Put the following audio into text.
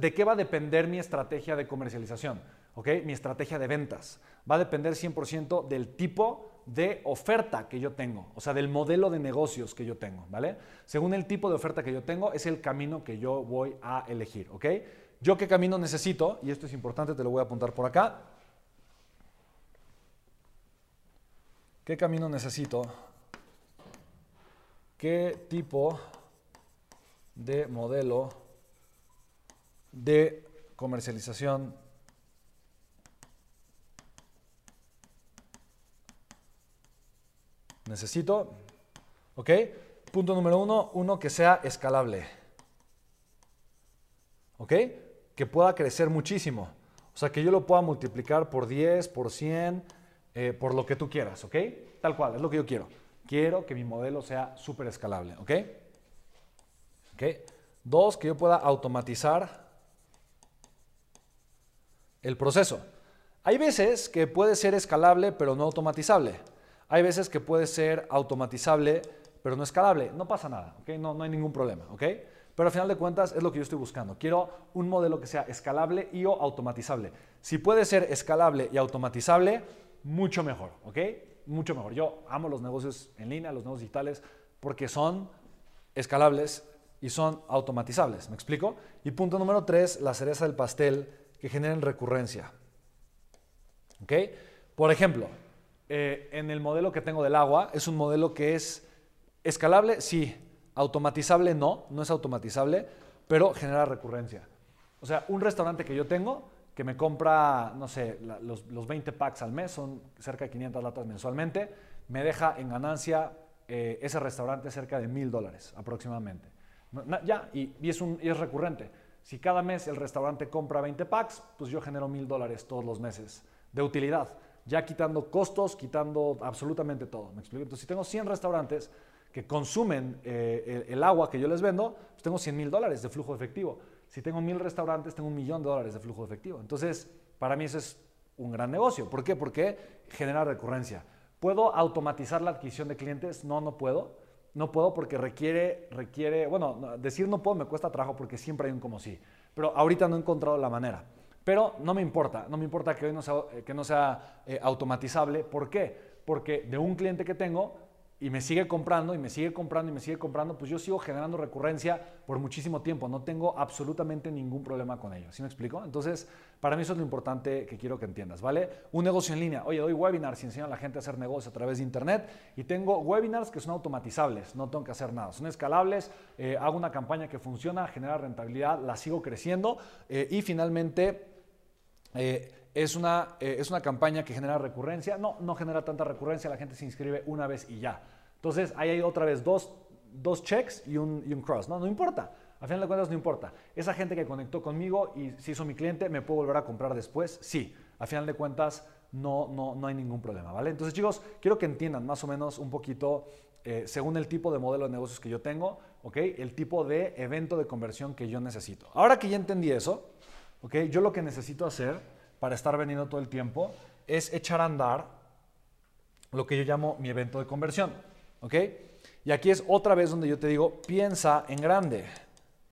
¿de qué va a depender mi estrategia de comercialización? ¿Ok? Mi estrategia de ventas. Va a depender 100% del tipo de oferta que yo tengo, o sea, del modelo de negocios que yo tengo, ¿vale? Según el tipo de oferta que yo tengo, es el camino que yo voy a elegir, ¿ok? Yo qué camino necesito, y esto es importante, te lo voy a apuntar por acá. ¿Qué camino necesito? ¿Qué tipo de modelo de comercialización necesito? ¿Ok? Punto número uno, uno que sea escalable. ¿Ok? Que pueda crecer muchísimo. O sea, que yo lo pueda multiplicar por 10, por 100, eh, por lo que tú quieras. ¿Ok? Tal cual, es lo que yo quiero. Quiero que mi modelo sea súper escalable. ¿Ok? ¿Ok? Dos, que yo pueda automatizar el proceso. Hay veces que puede ser escalable, pero no automatizable. Hay veces que puede ser automatizable, pero no escalable. No pasa nada, ¿ok? No, no hay ningún problema, ¿ok? Pero al final de cuentas es lo que yo estoy buscando. Quiero un modelo que sea escalable y o automatizable. Si puede ser escalable y automatizable, mucho mejor, ¿ok? Mucho mejor. Yo amo los negocios en línea, los negocios digitales, porque son escalables y son automatizables. ¿Me explico? Y punto número tres, la cereza del pastel que generen recurrencia. ¿Ok? Por ejemplo, eh, en el modelo que tengo del agua, es un modelo que es escalable, sí, automatizable no, no es automatizable, pero genera recurrencia. O sea, un restaurante que yo tengo, que me compra, no sé, los, los, 20 packs al mes, son cerca de 500 latas mensualmente, me deja en ganancia eh, ese restaurante cerca de mil dólares aproximadamente. ya, y, es un, y es recurrente. Si cada mes el restaurante compra 20 packs, pues yo genero mil dólares todos los meses de utilidad ya quitando costos, quitando absolutamente todo. ¿Me explico? Entonces, si tengo 100 restaurantes que consumen eh, el, agua que yo les vendo, pues tengo 100 mil dólares de flujo efectivo. Si tengo mil restaurantes, tengo un millón de dólares de flujo efectivo. Entonces, para mí eso es un gran negocio. ¿Por qué? Porque genera recurrencia. ¿Puedo automatizar la adquisición de clientes? No, no puedo. No puedo porque requiere, requiere, bueno, decir no puedo me cuesta trabajo porque siempre hay un como sí. Pero ahorita no he encontrado la manera. Pero no me importa, no me importa que hoy no sea, que no sea eh, automatizable. ¿Por qué? Porque de un cliente que tengo y me sigue comprando y me sigue comprando y me sigue comprando, pues yo sigo generando recurrencia por muchísimo tiempo. No tengo absolutamente ningún problema con ello. ¿Sí me explico? Entonces, para mí eso es lo importante que quiero que entiendas, ¿vale? Un negocio en línea. Oye, doy webinars y enseño a la gente a hacer negocio a través de Internet y tengo webinars que son automatizables, no tengo que hacer nada. Son escalables, eh, hago una campaña que funciona, genera rentabilidad, la sigo creciendo y finalmente eh, es, una, eh, es una campaña que genera recurrencia. No, no genera tanta recurrencia, la gente se inscribe una vez y ya. Entonces, ahí hay otra vez dos, dos checks y un, y un cross. No, no importa. A final de cuentas, no importa. Esa gente que conectó conmigo y se hizo mi cliente, ¿me puedo volver a comprar después? Sí. A final de cuentas, no, no, no hay ningún problema, ¿vale? Entonces, chicos, quiero que entiendan más o menos un poquito, eh, según el tipo de modelo de negocios que yo tengo, ¿ok? El tipo de evento de conversión que yo necesito. Ahora que ya entendí eso, yo lo que necesito hacer para estar vendiendo todo el tiempo es echar a andar lo que yo llamo mi evento de conversión. ¿Ok? Y aquí es otra vez donde yo te digo, piensa en grande.